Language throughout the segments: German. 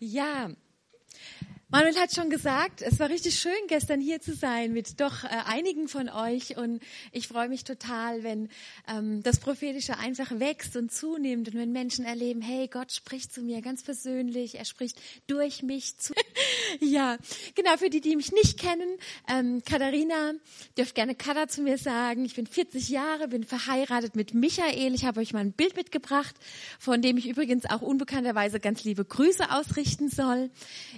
Ja, Manuel hat schon gesagt, es war richtig schön, gestern hier zu sein mit doch äh, einigen von euch. Und ich freue mich total, wenn ähm, das Prophetische einfach wächst und zunimmt und wenn Menschen erleben, hey, Gott spricht zu mir ganz persönlich, er spricht durch mich zu. Ja, genau, für die, die mich nicht kennen, ähm, Katharina, dürft gerne Katha zu mir sagen. Ich bin 40 Jahre, bin verheiratet mit Michael. Ich habe euch mal ein Bild mitgebracht, von dem ich übrigens auch unbekannterweise ganz liebe Grüße ausrichten soll.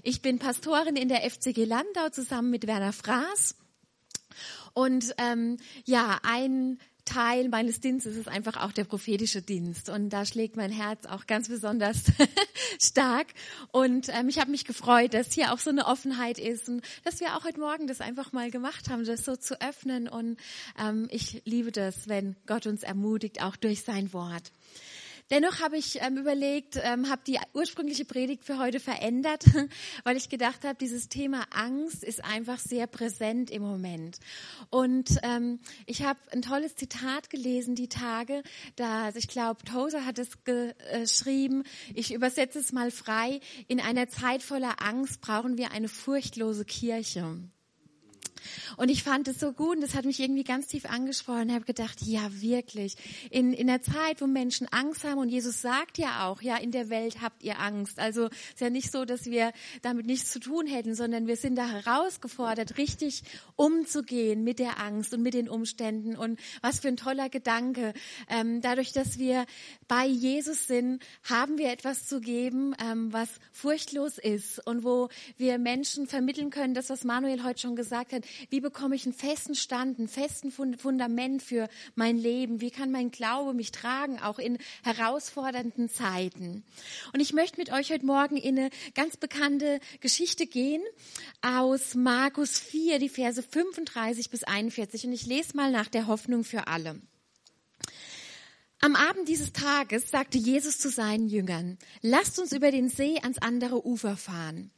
Ich bin Pastor Pastorin in der FCG Landau zusammen mit Werner Fraß. Und ähm, ja, ein Teil meines Dienstes ist einfach auch der prophetische Dienst. Und da schlägt mein Herz auch ganz besonders stark. Und ähm, ich habe mich gefreut, dass hier auch so eine Offenheit ist und dass wir auch heute Morgen das einfach mal gemacht haben, das so zu öffnen. Und ähm, ich liebe das, wenn Gott uns ermutigt, auch durch sein Wort. Dennoch habe ich ähm, überlegt, ähm, habe die ursprüngliche Predigt für heute verändert, weil ich gedacht habe, dieses Thema Angst ist einfach sehr präsent im Moment. Und ähm, ich habe ein tolles Zitat gelesen die Tage, da also ich glaube, Tozer hat es geschrieben. Ich übersetze es mal frei. In einer Zeit voller Angst brauchen wir eine furchtlose Kirche. Und ich fand es so gut und das hat mich irgendwie ganz tief angesprochen Ich habe gedacht, ja wirklich, in, in der Zeit, wo Menschen Angst haben und Jesus sagt ja auch, ja, in der Welt habt ihr Angst. Also ist ja nicht so, dass wir damit nichts zu tun hätten, sondern wir sind da herausgefordert, richtig umzugehen mit der Angst und mit den Umständen. Und was für ein toller Gedanke. Ähm, dadurch, dass wir bei Jesus sind, haben wir etwas zu geben, ähm, was furchtlos ist und wo wir Menschen vermitteln können, das, was Manuel heute schon gesagt hat, wie bekomme ich einen festen Stand, einen festen Fundament für mein Leben? Wie kann mein Glaube mich tragen, auch in herausfordernden Zeiten? Und ich möchte mit euch heute Morgen in eine ganz bekannte Geschichte gehen aus Markus 4, die Verse 35 bis 41. Und ich lese mal nach der Hoffnung für alle. Am Abend dieses Tages sagte Jesus zu seinen Jüngern, lasst uns über den See ans andere Ufer fahren.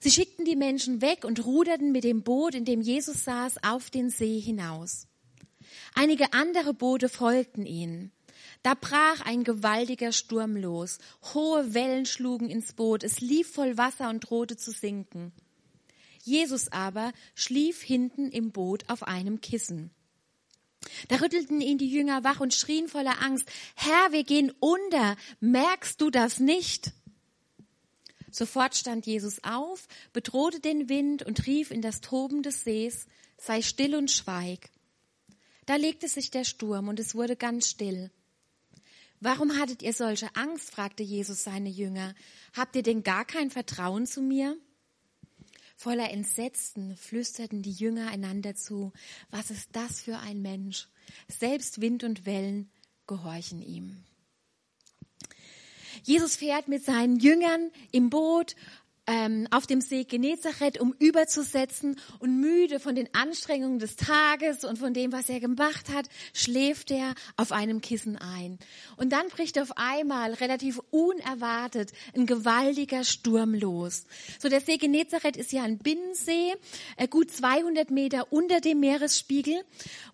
Sie schickten die Menschen weg und ruderten mit dem Boot, in dem Jesus saß, auf den See hinaus. Einige andere Boote folgten ihnen. Da brach ein gewaltiger Sturm los. Hohe Wellen schlugen ins Boot. Es lief voll Wasser und drohte zu sinken. Jesus aber schlief hinten im Boot auf einem Kissen. Da rüttelten ihn die Jünger wach und schrien voller Angst, Herr, wir gehen unter. Merkst du das nicht? Sofort stand Jesus auf, bedrohte den Wind und rief in das Toben des Sees, sei still und schweig. Da legte sich der Sturm und es wurde ganz still. Warum hattet ihr solche Angst? fragte Jesus seine Jünger. Habt ihr denn gar kein Vertrauen zu mir? Voller Entsetzen flüsterten die Jünger einander zu, was ist das für ein Mensch? Selbst Wind und Wellen gehorchen ihm. Jesus fährt mit seinen Jüngern im Boot ähm, auf dem See Genezareth, um überzusetzen und müde von den Anstrengungen des Tages und von dem, was er gemacht hat, schläft er auf einem Kissen ein. Und dann bricht auf einmal relativ unerwartet ein gewaltiger Sturm los. So der See Genezareth ist ja ein Binnensee, äh, gut 200 Meter unter dem Meeresspiegel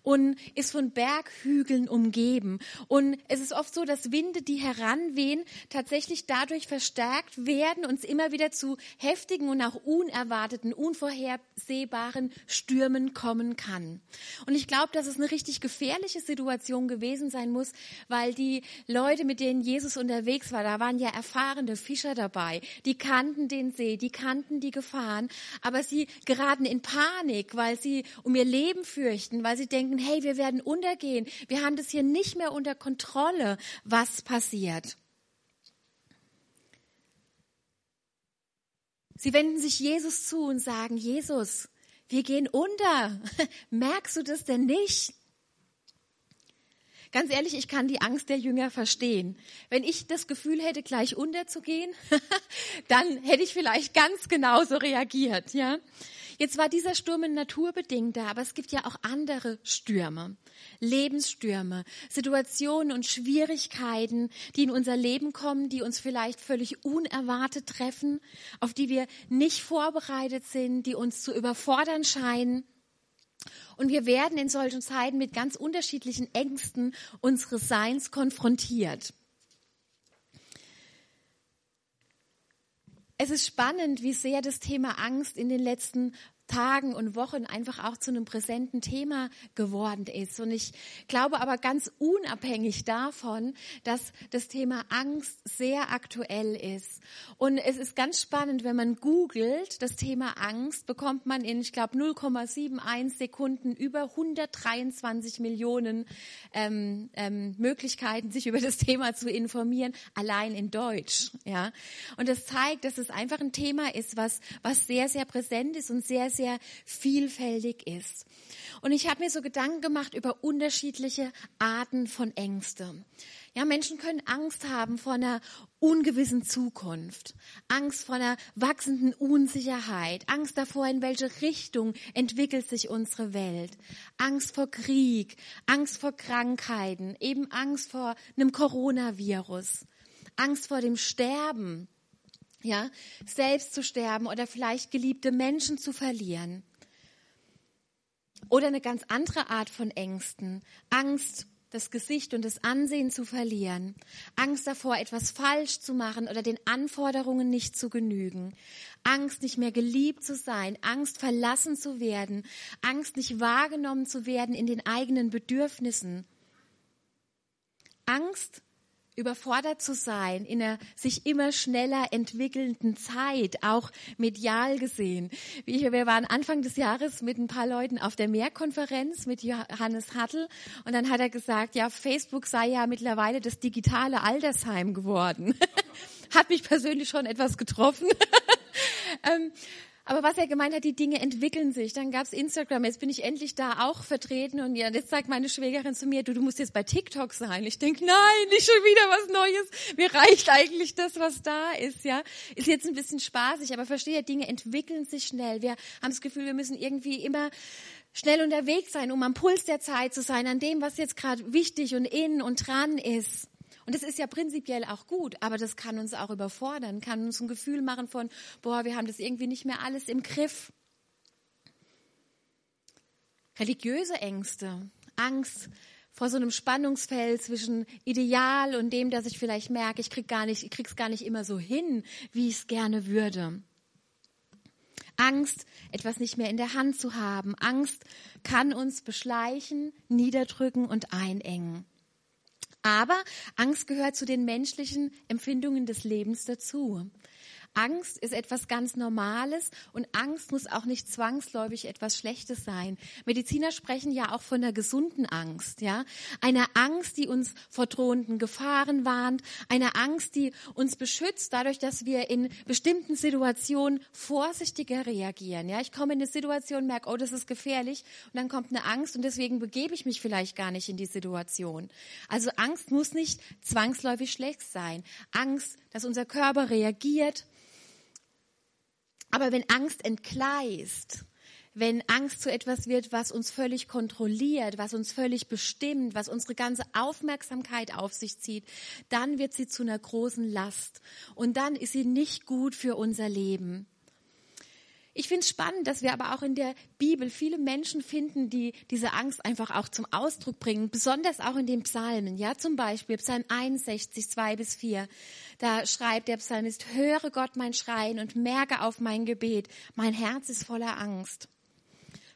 und ist von Berghügeln umgeben. Und es ist oft so, dass Winde, die heranwehen, tatsächlich dadurch verstärkt werden, uns immer wieder zu heftigen und auch unerwarteten, unvorhersehbaren Stürmen kommen kann. Und ich glaube, dass es eine richtig gefährliche Situation gewesen sein muss, weil die Leute, mit denen Jesus unterwegs war, da waren ja erfahrene Fischer dabei, die kannten den See, die kannten die Gefahren, aber sie geraten in Panik, weil sie um ihr Leben fürchten, weil sie denken, hey, wir werden untergehen, wir haben das hier nicht mehr unter Kontrolle, was passiert. Sie wenden sich Jesus zu und sagen, Jesus, wir gehen unter. Merkst du das denn nicht? Ganz ehrlich, ich kann die Angst der Jünger verstehen. Wenn ich das Gefühl hätte, gleich unterzugehen, dann hätte ich vielleicht ganz genauso reagiert, ja. Jetzt war dieser Sturm ein naturbedingter, aber es gibt ja auch andere Stürme, Lebensstürme, Situationen und Schwierigkeiten, die in unser Leben kommen, die uns vielleicht völlig unerwartet treffen, auf die wir nicht vorbereitet sind, die uns zu überfordern scheinen. Und wir werden in solchen Zeiten mit ganz unterschiedlichen Ängsten unseres Seins konfrontiert. es ist spannend, wie sehr das Thema Angst in den letzten Tagen und Wochen einfach auch zu einem präsenten Thema geworden ist. Und ich glaube aber ganz unabhängig davon, dass das Thema Angst sehr aktuell ist. Und es ist ganz spannend, wenn man googelt das Thema Angst, bekommt man in, ich glaube, 0,71 Sekunden über 123 Millionen ähm, ähm, Möglichkeiten, sich über das Thema zu informieren, allein in Deutsch. Ja, und das zeigt, dass es einfach ein Thema ist, was was sehr sehr präsent ist und sehr sehr vielfältig ist. Und ich habe mir so Gedanken gemacht über unterschiedliche Arten von Ängste. Ja, Menschen können Angst haben vor einer ungewissen Zukunft, Angst vor einer wachsenden Unsicherheit, Angst davor, in welche Richtung entwickelt sich unsere Welt, Angst vor Krieg, Angst vor Krankheiten, eben Angst vor einem Coronavirus, Angst vor dem Sterben, ja, selbst zu sterben oder vielleicht geliebte Menschen zu verlieren. Oder eine ganz andere Art von Ängsten. Angst, das Gesicht und das Ansehen zu verlieren. Angst davor, etwas falsch zu machen oder den Anforderungen nicht zu genügen. Angst, nicht mehr geliebt zu sein. Angst, verlassen zu werden. Angst, nicht wahrgenommen zu werden in den eigenen Bedürfnissen. Angst, überfordert zu sein in einer sich immer schneller entwickelnden Zeit, auch medial gesehen. Wir waren Anfang des Jahres mit ein paar Leuten auf der Mehrkonferenz mit Johannes Hattel und dann hat er gesagt, ja, Facebook sei ja mittlerweile das digitale Altersheim geworden. hat mich persönlich schon etwas getroffen. Aber was er gemeint hat, die Dinge entwickeln sich. Dann gab's Instagram, jetzt bin ich endlich da auch vertreten und ja, jetzt sagt meine Schwägerin zu mir, du, du musst jetzt bei TikTok sein. Ich denk, nein, nicht schon wieder was Neues. Mir reicht eigentlich das, was da ist, ja. Ist jetzt ein bisschen spaßig, aber verstehe, Dinge entwickeln sich schnell. Wir haben das Gefühl, wir müssen irgendwie immer schnell unterwegs sein, um am Puls der Zeit zu sein, an dem, was jetzt gerade wichtig und in und dran ist. Und das ist ja prinzipiell auch gut, aber das kann uns auch überfordern, kann uns ein Gefühl machen von, boah, wir haben das irgendwie nicht mehr alles im Griff. Religiöse Ängste, Angst vor so einem Spannungsfeld zwischen Ideal und dem, dass ich vielleicht merke, ich krieg gar nicht, ich krieg's gar nicht immer so hin, wie ich es gerne würde. Angst, etwas nicht mehr in der Hand zu haben. Angst kann uns beschleichen, niederdrücken und einengen. Aber Angst gehört zu den menschlichen Empfindungen des Lebens dazu. Angst ist etwas ganz Normales und Angst muss auch nicht zwangsläufig etwas Schlechtes sein. Mediziner sprechen ja auch von einer gesunden Angst, ja. Einer Angst, die uns vor drohenden Gefahren warnt, einer Angst, die uns beschützt, dadurch, dass wir in bestimmten Situationen vorsichtiger reagieren, ja. Ich komme in eine Situation, merke, oh, das ist gefährlich und dann kommt eine Angst und deswegen begebe ich mich vielleicht gar nicht in die Situation. Also Angst muss nicht zwangsläufig schlecht sein. Angst, dass unser Körper reagiert, aber wenn Angst entgleist, wenn Angst zu etwas wird, was uns völlig kontrolliert, was uns völlig bestimmt, was unsere ganze Aufmerksamkeit auf sich zieht, dann wird sie zu einer großen Last. Und dann ist sie nicht gut für unser Leben. Ich finde es spannend, dass wir aber auch in der Bibel viele Menschen finden, die diese Angst einfach auch zum Ausdruck bringen, besonders auch in den Psalmen. Ja, zum Beispiel Psalm 61, 2 bis 4. Da schreibt der Psalmist, höre Gott mein Schreien und merke auf mein Gebet. Mein Herz ist voller Angst.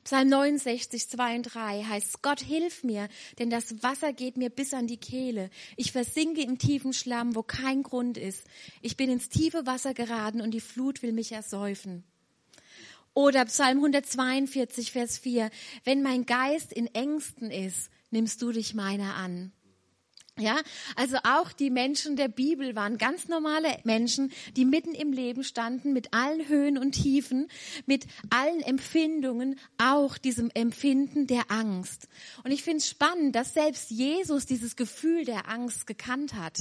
Psalm 69, 2 und 3 heißt, Gott hilf mir, denn das Wasser geht mir bis an die Kehle. Ich versinke im tiefen Schlamm, wo kein Grund ist. Ich bin ins tiefe Wasser geraten und die Flut will mich ersäufen. Oder Psalm 142, Vers 4. Wenn mein Geist in Ängsten ist, nimmst du dich meiner an. Ja, also auch die Menschen der Bibel waren ganz normale Menschen, die mitten im Leben standen, mit allen Höhen und Tiefen, mit allen Empfindungen, auch diesem Empfinden der Angst. Und ich finde es spannend, dass selbst Jesus dieses Gefühl der Angst gekannt hat.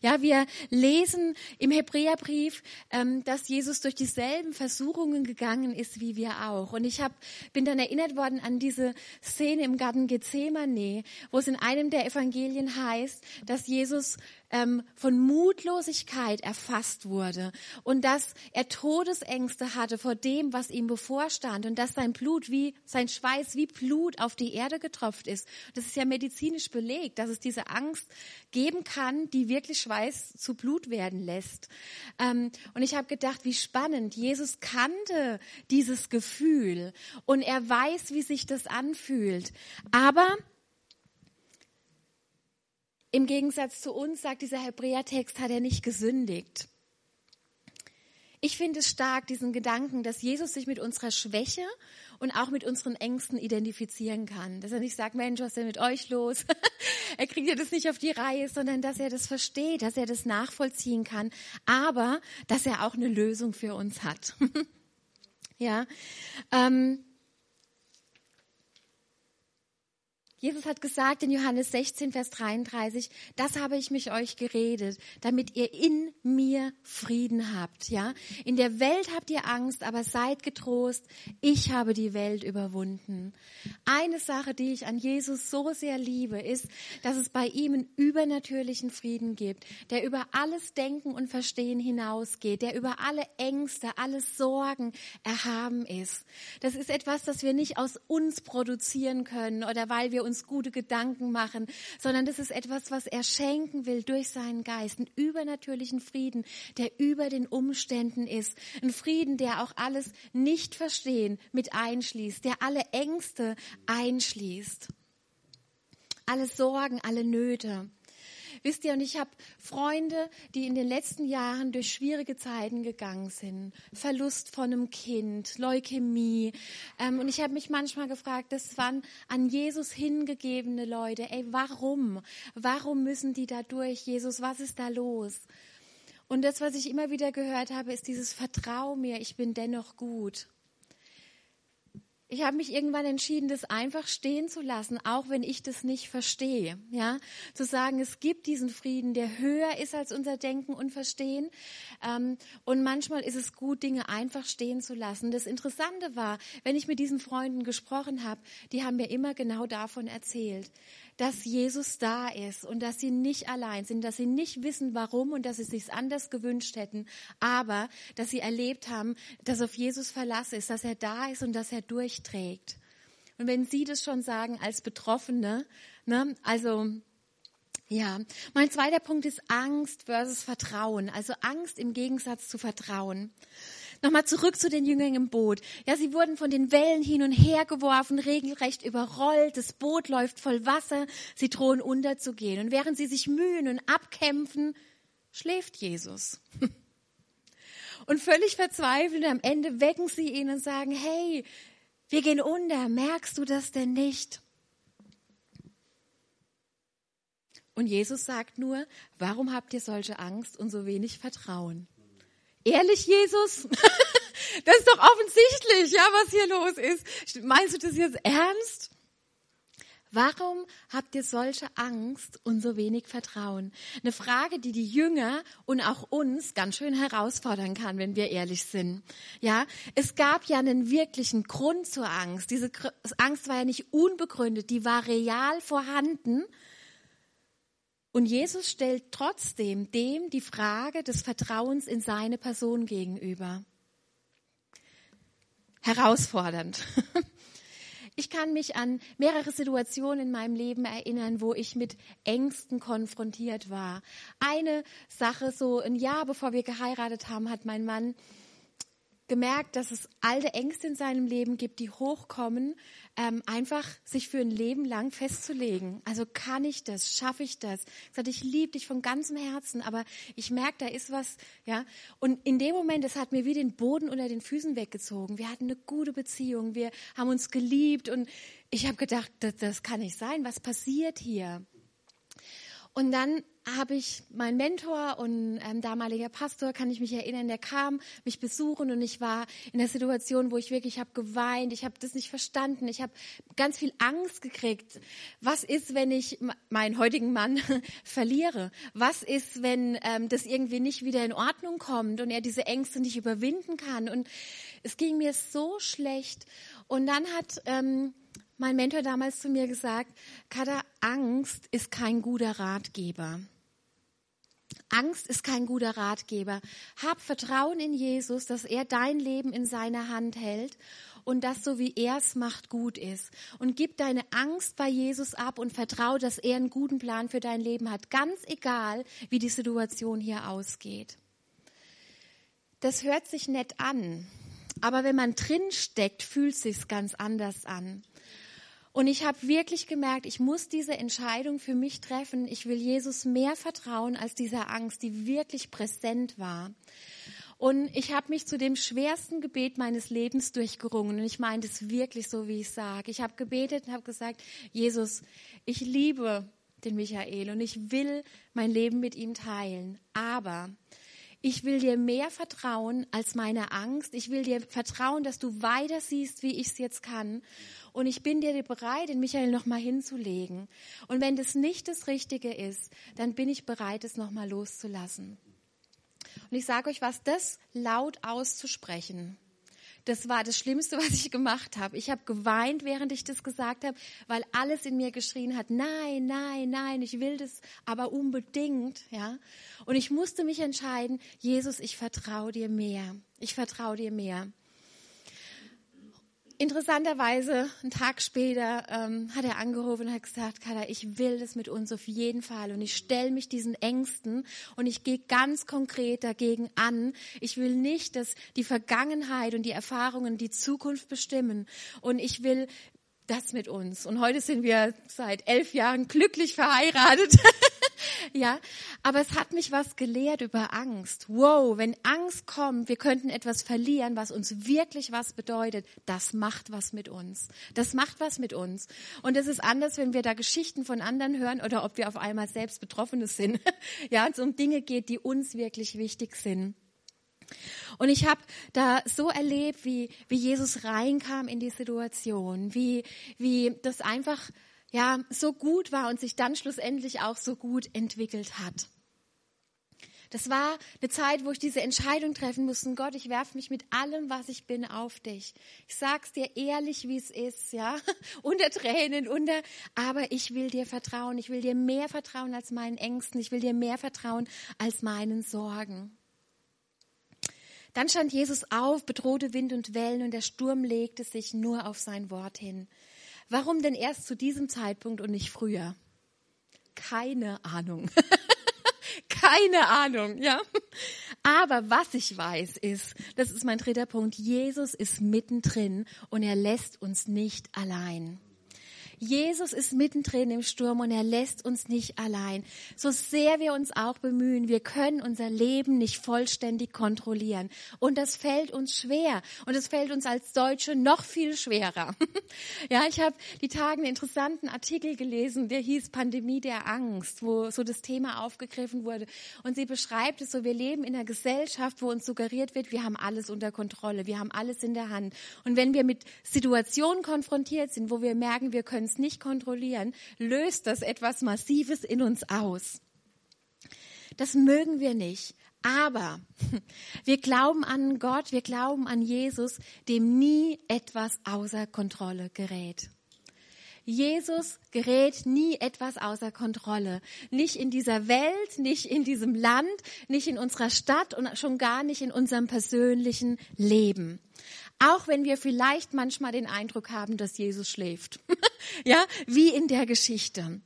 Ja, wir lesen im Hebräerbrief, ähm, dass Jesus durch dieselben Versuchungen gegangen ist wie wir auch. Und ich hab, bin dann erinnert worden an diese Szene im Garten Gethsemane, wo es in einem der Evangelien heißt, heißt, dass Jesus ähm, von Mutlosigkeit erfasst wurde und dass er Todesängste hatte vor dem, was ihm bevorstand und dass sein Blut wie sein Schweiß wie Blut auf die Erde getropft ist. Das ist ja medizinisch belegt, dass es diese Angst geben kann, die wirklich Schweiß zu Blut werden lässt. Ähm, und ich habe gedacht, wie spannend. Jesus kannte dieses Gefühl und er weiß, wie sich das anfühlt. Aber im Gegensatz zu uns, sagt dieser Hebräertext, hat er nicht gesündigt. Ich finde es stark, diesen Gedanken, dass Jesus sich mit unserer Schwäche und auch mit unseren Ängsten identifizieren kann. Dass er nicht sagt, Mensch, was ist denn mit euch los? er kriegt ja das nicht auf die Reihe, sondern dass er das versteht, dass er das nachvollziehen kann, aber dass er auch eine Lösung für uns hat. ja, ähm, Jesus hat gesagt in Johannes 16, Vers 33, das habe ich mich euch geredet, damit ihr in mir Frieden habt, ja? In der Welt habt ihr Angst, aber seid getrost, ich habe die Welt überwunden. Eine Sache, die ich an Jesus so sehr liebe, ist, dass es bei ihm einen übernatürlichen Frieden gibt, der über alles Denken und Verstehen hinausgeht, der über alle Ängste, alle Sorgen erhaben ist. Das ist etwas, das wir nicht aus uns produzieren können oder weil wir uns gute Gedanken machen, sondern das ist etwas, was er schenken will durch seinen Geist, einen übernatürlichen Frieden, der über den Umständen ist, ein Frieden, der auch alles nicht verstehen mit einschließt, der alle Ängste einschließt, alle Sorgen, alle Nöte. Wisst ihr, und ich habe Freunde, die in den letzten Jahren durch schwierige Zeiten gegangen sind. Verlust von einem Kind, Leukämie. Ähm, und ich habe mich manchmal gefragt, das waren an Jesus hingegebene Leute. Ey, warum? Warum müssen die da durch? Jesus, was ist da los? Und das, was ich immer wieder gehört habe, ist dieses Vertrau mir, ich bin dennoch gut. Ich habe mich irgendwann entschieden, das einfach stehen zu lassen, auch wenn ich das nicht verstehe. Ja, zu sagen, es gibt diesen Frieden, der höher ist als unser Denken und Verstehen. Ähm, und manchmal ist es gut, Dinge einfach stehen zu lassen. Das Interessante war, wenn ich mit diesen Freunden gesprochen habe, die haben mir immer genau davon erzählt, dass Jesus da ist und dass sie nicht allein sind, dass sie nicht wissen, warum und dass sie sich anders gewünscht hätten, aber dass sie erlebt haben, dass auf Jesus Verlass ist, dass er da ist und dass er durchträgt. Und wenn Sie das schon sagen als Betroffene, ne, also ja, mein zweiter Punkt ist Angst versus Vertrauen. Also Angst im Gegensatz zu Vertrauen. Nochmal zurück zu den Jüngern im Boot. Ja, sie wurden von den Wellen hin und her geworfen, regelrecht überrollt. Das Boot läuft voll Wasser. Sie drohen unterzugehen. Und während sie sich mühen und abkämpfen, schläft Jesus. Und völlig verzweifelt am Ende wecken sie ihn und sagen, hey, wir gehen unter. Merkst du das denn nicht? Und Jesus sagt nur, warum habt ihr solche Angst und so wenig Vertrauen? Ehrlich, Jesus? Das ist doch offensichtlich, ja, was hier los ist. Meinst du das jetzt ernst? Warum habt ihr solche Angst und so wenig Vertrauen? Eine Frage, die die Jünger und auch uns ganz schön herausfordern kann, wenn wir ehrlich sind. Ja, es gab ja einen wirklichen Grund zur Angst. Diese Angst war ja nicht unbegründet, die war real vorhanden. Und Jesus stellt trotzdem dem die Frage des Vertrauens in seine Person gegenüber. Herausfordernd. Ich kann mich an mehrere Situationen in meinem Leben erinnern, wo ich mit Ängsten konfrontiert war. Eine Sache, so ein Jahr bevor wir geheiratet haben, hat mein Mann gemerkt, dass es alte Ängste in seinem Leben gibt, die hochkommen, ähm, einfach sich für ein Leben lang festzulegen. Also kann ich das, schaffe ich das? Ich sagte, ich liebe dich von ganzem Herzen, aber ich merke, da ist was, ja. Und in dem Moment, es hat mir wie den Boden unter den Füßen weggezogen. Wir hatten eine gute Beziehung, wir haben uns geliebt und ich habe gedacht, das, das kann nicht sein. Was passiert hier? Und dann habe ich meinen Mentor und ähm, damaliger Pastor, kann ich mich erinnern, der kam mich besuchen und ich war in der Situation, wo ich wirklich habe geweint, ich habe das nicht verstanden, ich habe ganz viel Angst gekriegt. Was ist, wenn ich meinen heutigen Mann verliere? Was ist, wenn ähm, das irgendwie nicht wieder in Ordnung kommt und er diese Ängste nicht überwinden kann? Und es ging mir so schlecht. Und dann hat ähm, mein Mentor damals zu mir gesagt, Kada, Angst ist kein guter Ratgeber. Angst ist kein guter Ratgeber. Hab Vertrauen in Jesus, dass er dein Leben in seiner Hand hält und das so wie er es macht gut ist. Und gib deine Angst bei Jesus ab und vertraue, dass er einen guten Plan für dein Leben hat, ganz egal, wie die Situation hier ausgeht. Das hört sich nett an, aber wenn man drin steckt, fühlt sich's ganz anders an. Und ich habe wirklich gemerkt, ich muss diese Entscheidung für mich treffen. Ich will Jesus mehr vertrauen als dieser Angst, die wirklich präsent war. Und ich habe mich zu dem schwersten Gebet meines Lebens durchgerungen. Und ich meine es wirklich so, wie ich sage. Ich habe gebetet und habe gesagt, Jesus, ich liebe den Michael und ich will mein Leben mit ihm teilen. Aber ich will dir mehr vertrauen als meine Angst. Ich will dir vertrauen, dass du weiter siehst, wie ich es jetzt kann. Und ich bin dir bereit, den Michael nochmal hinzulegen. Und wenn das nicht das Richtige ist, dann bin ich bereit, es nochmal loszulassen. Und ich sage euch was, das laut auszusprechen, das war das Schlimmste, was ich gemacht habe. Ich habe geweint, während ich das gesagt habe, weil alles in mir geschrien hat, nein, nein, nein, ich will das aber unbedingt, ja. Und ich musste mich entscheiden, Jesus, ich vertraue dir mehr. Ich vertraue dir mehr. Interessanterweise, einen Tag später, ähm, hat er angerufen und hat gesagt, Kada, ich will das mit uns auf jeden Fall und ich stelle mich diesen Ängsten und ich gehe ganz konkret dagegen an. Ich will nicht, dass die Vergangenheit und die Erfahrungen die Zukunft bestimmen und ich will das mit uns. Und heute sind wir seit elf Jahren glücklich verheiratet. ja, aber es hat mich was gelehrt über Angst. Wow, wenn Angst kommt, wir könnten etwas verlieren, was uns wirklich was bedeutet. Das macht was mit uns. Das macht was mit uns. Und es ist anders, wenn wir da Geschichten von anderen hören oder ob wir auf einmal selbst Betroffene sind. ja, es um Dinge geht, die uns wirklich wichtig sind. Und ich habe da so erlebt, wie, wie Jesus reinkam in die Situation, wie, wie das einfach ja so gut war und sich dann schlussendlich auch so gut entwickelt hat. Das war eine Zeit, wo ich diese Entscheidung treffen musste. Gott, ich werfe mich mit allem, was ich bin, auf dich. Ich sag's dir ehrlich, wie es ist, ja, unter Tränen, unter, aber ich will dir vertrauen. Ich will dir mehr vertrauen als meinen Ängsten. Ich will dir mehr vertrauen als meinen Sorgen. Dann stand Jesus auf, bedrohte Wind und Wellen und der Sturm legte sich nur auf sein Wort hin. Warum denn erst zu diesem Zeitpunkt und nicht früher? Keine Ahnung. Keine Ahnung, ja. Aber was ich weiß ist, das ist mein dritter Punkt, Jesus ist mittendrin und er lässt uns nicht allein. Jesus ist mittendrin im Sturm und er lässt uns nicht allein. So sehr wir uns auch bemühen, wir können unser Leben nicht vollständig kontrollieren. Und das fällt uns schwer. Und es fällt uns als Deutsche noch viel schwerer. ja, ich habe die Tage einen interessanten Artikel gelesen, der hieß Pandemie der Angst, wo so das Thema aufgegriffen wurde. Und sie beschreibt es so, wir leben in einer Gesellschaft, wo uns suggeriert wird, wir haben alles unter Kontrolle, wir haben alles in der Hand. Und wenn wir mit Situationen konfrontiert sind, wo wir merken, wir können es nicht kontrollieren, löst das etwas Massives in uns aus. Das mögen wir nicht. Aber wir glauben an Gott, wir glauben an Jesus, dem nie etwas außer Kontrolle gerät. Jesus gerät nie etwas außer Kontrolle. Nicht in dieser Welt, nicht in diesem Land, nicht in unserer Stadt und schon gar nicht in unserem persönlichen Leben. Auch wenn wir vielleicht manchmal den Eindruck haben, dass Jesus schläft. ja, wie in der Geschichte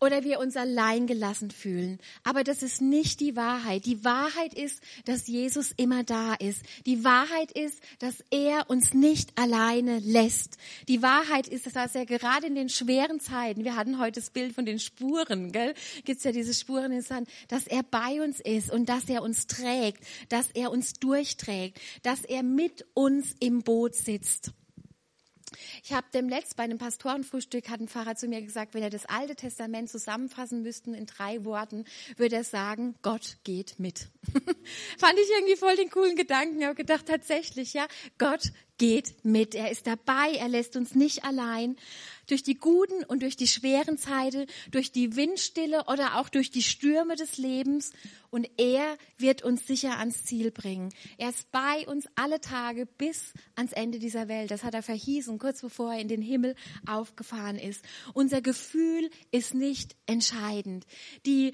oder wir uns allein gelassen fühlen. Aber das ist nicht die Wahrheit. Die Wahrheit ist, dass Jesus immer da ist. Die Wahrheit ist, dass er uns nicht alleine lässt. Die Wahrheit ist, dass er gerade in den schweren Zeiten, wir hatten heute das Bild von den Spuren, gell? Gibt's ja diese Spuren in Sand, dass er bei uns ist und dass er uns trägt, dass er uns durchträgt, dass er mit uns im Boot sitzt. Ich habe dem letzt bei einem Pastorenfrühstück hat ein Pfarrer zu mir gesagt, wenn er das Alte Testament zusammenfassen müssten in drei Worten, würde er sagen, Gott geht mit. Fand ich irgendwie voll den coolen Gedanken. Ich habe gedacht, tatsächlich, ja, Gott geht mit. Er ist dabei, er lässt uns nicht allein. Durch die guten und durch die schweren Zeiten, durch die Windstille oder auch durch die Stürme des Lebens. Und er wird uns sicher ans Ziel bringen. Er ist bei uns alle Tage bis ans Ende dieser Welt. Das hat er verhießen, kurz bevor er in den Himmel aufgefahren ist. Unser Gefühl ist nicht entscheidend. Die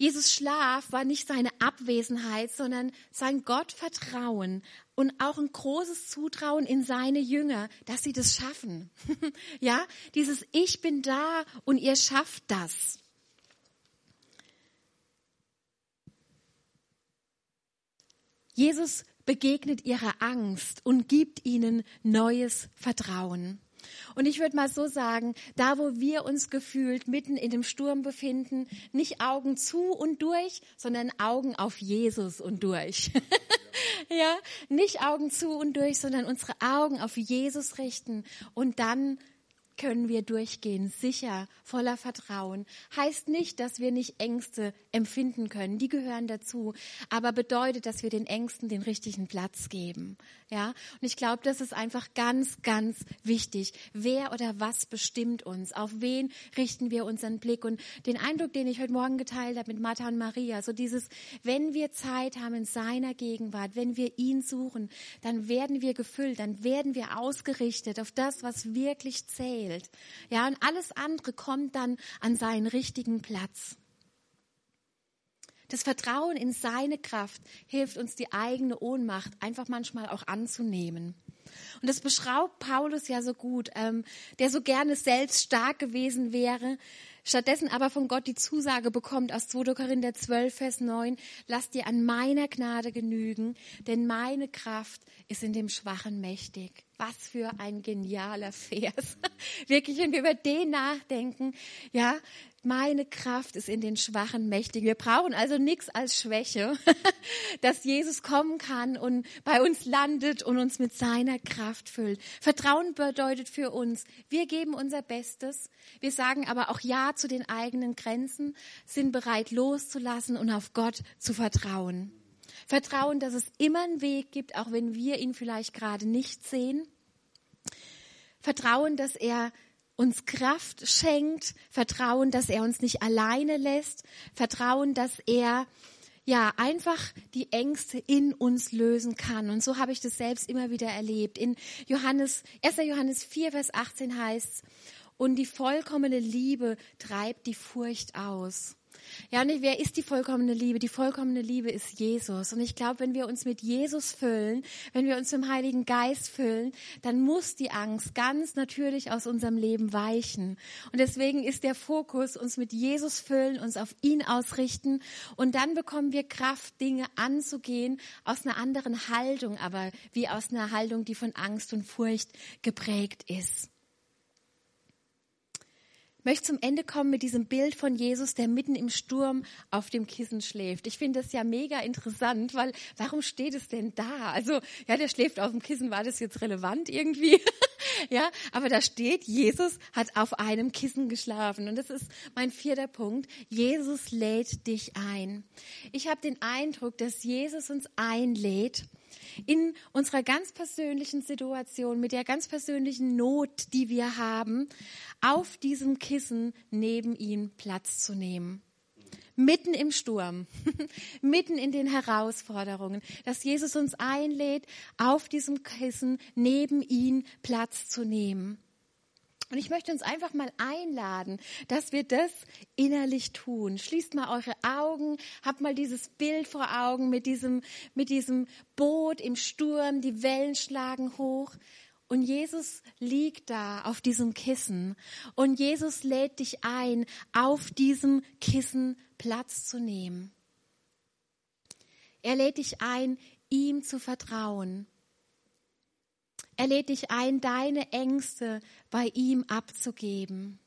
Jesus Schlaf war nicht seine Abwesenheit, sondern sein Gottvertrauen und auch ein großes Zutrauen in seine Jünger, dass sie das schaffen. ja, dieses Ich bin da und ihr schafft das. Jesus begegnet ihrer Angst und gibt ihnen neues Vertrauen. Und ich würde mal so sagen, da wo wir uns gefühlt mitten in dem Sturm befinden, nicht Augen zu und durch, sondern Augen auf Jesus und durch. ja, nicht Augen zu und durch, sondern unsere Augen auf Jesus richten und dann können wir durchgehen, sicher, voller Vertrauen. Heißt nicht, dass wir nicht Ängste empfinden können, die gehören dazu, aber bedeutet, dass wir den Ängsten den richtigen Platz geben. Ja, und ich glaube, das ist einfach ganz, ganz wichtig. Wer oder was bestimmt uns? Auf wen richten wir unseren Blick? Und den Eindruck, den ich heute Morgen geteilt habe mit Martha und Maria, so dieses, wenn wir Zeit haben in seiner Gegenwart, wenn wir ihn suchen, dann werden wir gefüllt, dann werden wir ausgerichtet auf das, was wirklich zählt. Ja, und alles andere kommt dann an seinen richtigen Platz. Das Vertrauen in seine Kraft hilft uns, die eigene Ohnmacht einfach manchmal auch anzunehmen. Und das beschreibt Paulus ja so gut, ähm, der so gerne selbst stark gewesen wäre, stattdessen aber von Gott die Zusage bekommt aus 2. Korinther 12, Vers 9, lass dir an meiner Gnade genügen, denn meine Kraft ist in dem Schwachen mächtig. Was für ein genialer Vers. Wirklich, wenn wir über den nachdenken, ja, meine Kraft ist in den Schwachen mächtig. Wir brauchen also nichts als Schwäche, dass Jesus kommen kann und bei uns landet und uns mit seiner Kraft füllt. Vertrauen bedeutet für uns, wir geben unser Bestes. Wir sagen aber auch Ja zu den eigenen Grenzen, sind bereit loszulassen und auf Gott zu vertrauen. Vertrauen, dass es immer einen Weg gibt, auch wenn wir ihn vielleicht gerade nicht sehen. Vertrauen, dass er uns Kraft schenkt, Vertrauen, dass er uns nicht alleine lässt, Vertrauen, dass er ja einfach die Ängste in uns lösen kann. Und so habe ich das selbst immer wieder erlebt. In Johannes, 1. Johannes 4, Vers 18 heißt, und die vollkommene Liebe treibt die Furcht aus. Ja, und wer ist die vollkommene Liebe? Die vollkommene Liebe ist Jesus. Und ich glaube, wenn wir uns mit Jesus füllen, wenn wir uns mit dem Heiligen Geist füllen, dann muss die Angst ganz natürlich aus unserem Leben weichen. Und deswegen ist der Fokus, uns mit Jesus füllen, uns auf ihn ausrichten. Und dann bekommen wir Kraft, Dinge anzugehen aus einer anderen Haltung, aber wie aus einer Haltung, die von Angst und Furcht geprägt ist möchte zum Ende kommen mit diesem Bild von Jesus, der mitten im Sturm auf dem Kissen schläft. Ich finde das ja mega interessant, weil warum steht es denn da? Also, ja, der schläft auf dem Kissen, war das jetzt relevant irgendwie? ja, aber da steht, Jesus hat auf einem Kissen geschlafen. Und das ist mein vierter Punkt. Jesus lädt dich ein. Ich habe den Eindruck, dass Jesus uns einlädt, in unserer ganz persönlichen Situation, mit der ganz persönlichen Not, die wir haben, auf diesem Kissen neben ihm Platz zu nehmen. Mitten im Sturm, mitten in den Herausforderungen, dass Jesus uns einlädt, auf diesem Kissen neben ihn Platz zu nehmen. Und ich möchte uns einfach mal einladen, dass wir das innerlich tun. Schließt mal eure Augen, habt mal dieses Bild vor Augen mit diesem, mit diesem Boot im Sturm, die Wellen schlagen hoch. Und Jesus liegt da auf diesem Kissen. Und Jesus lädt dich ein, auf diesem Kissen Platz zu nehmen. Er lädt dich ein, ihm zu vertrauen. Er lädt dich ein, deine Ängste bei ihm abzugeben.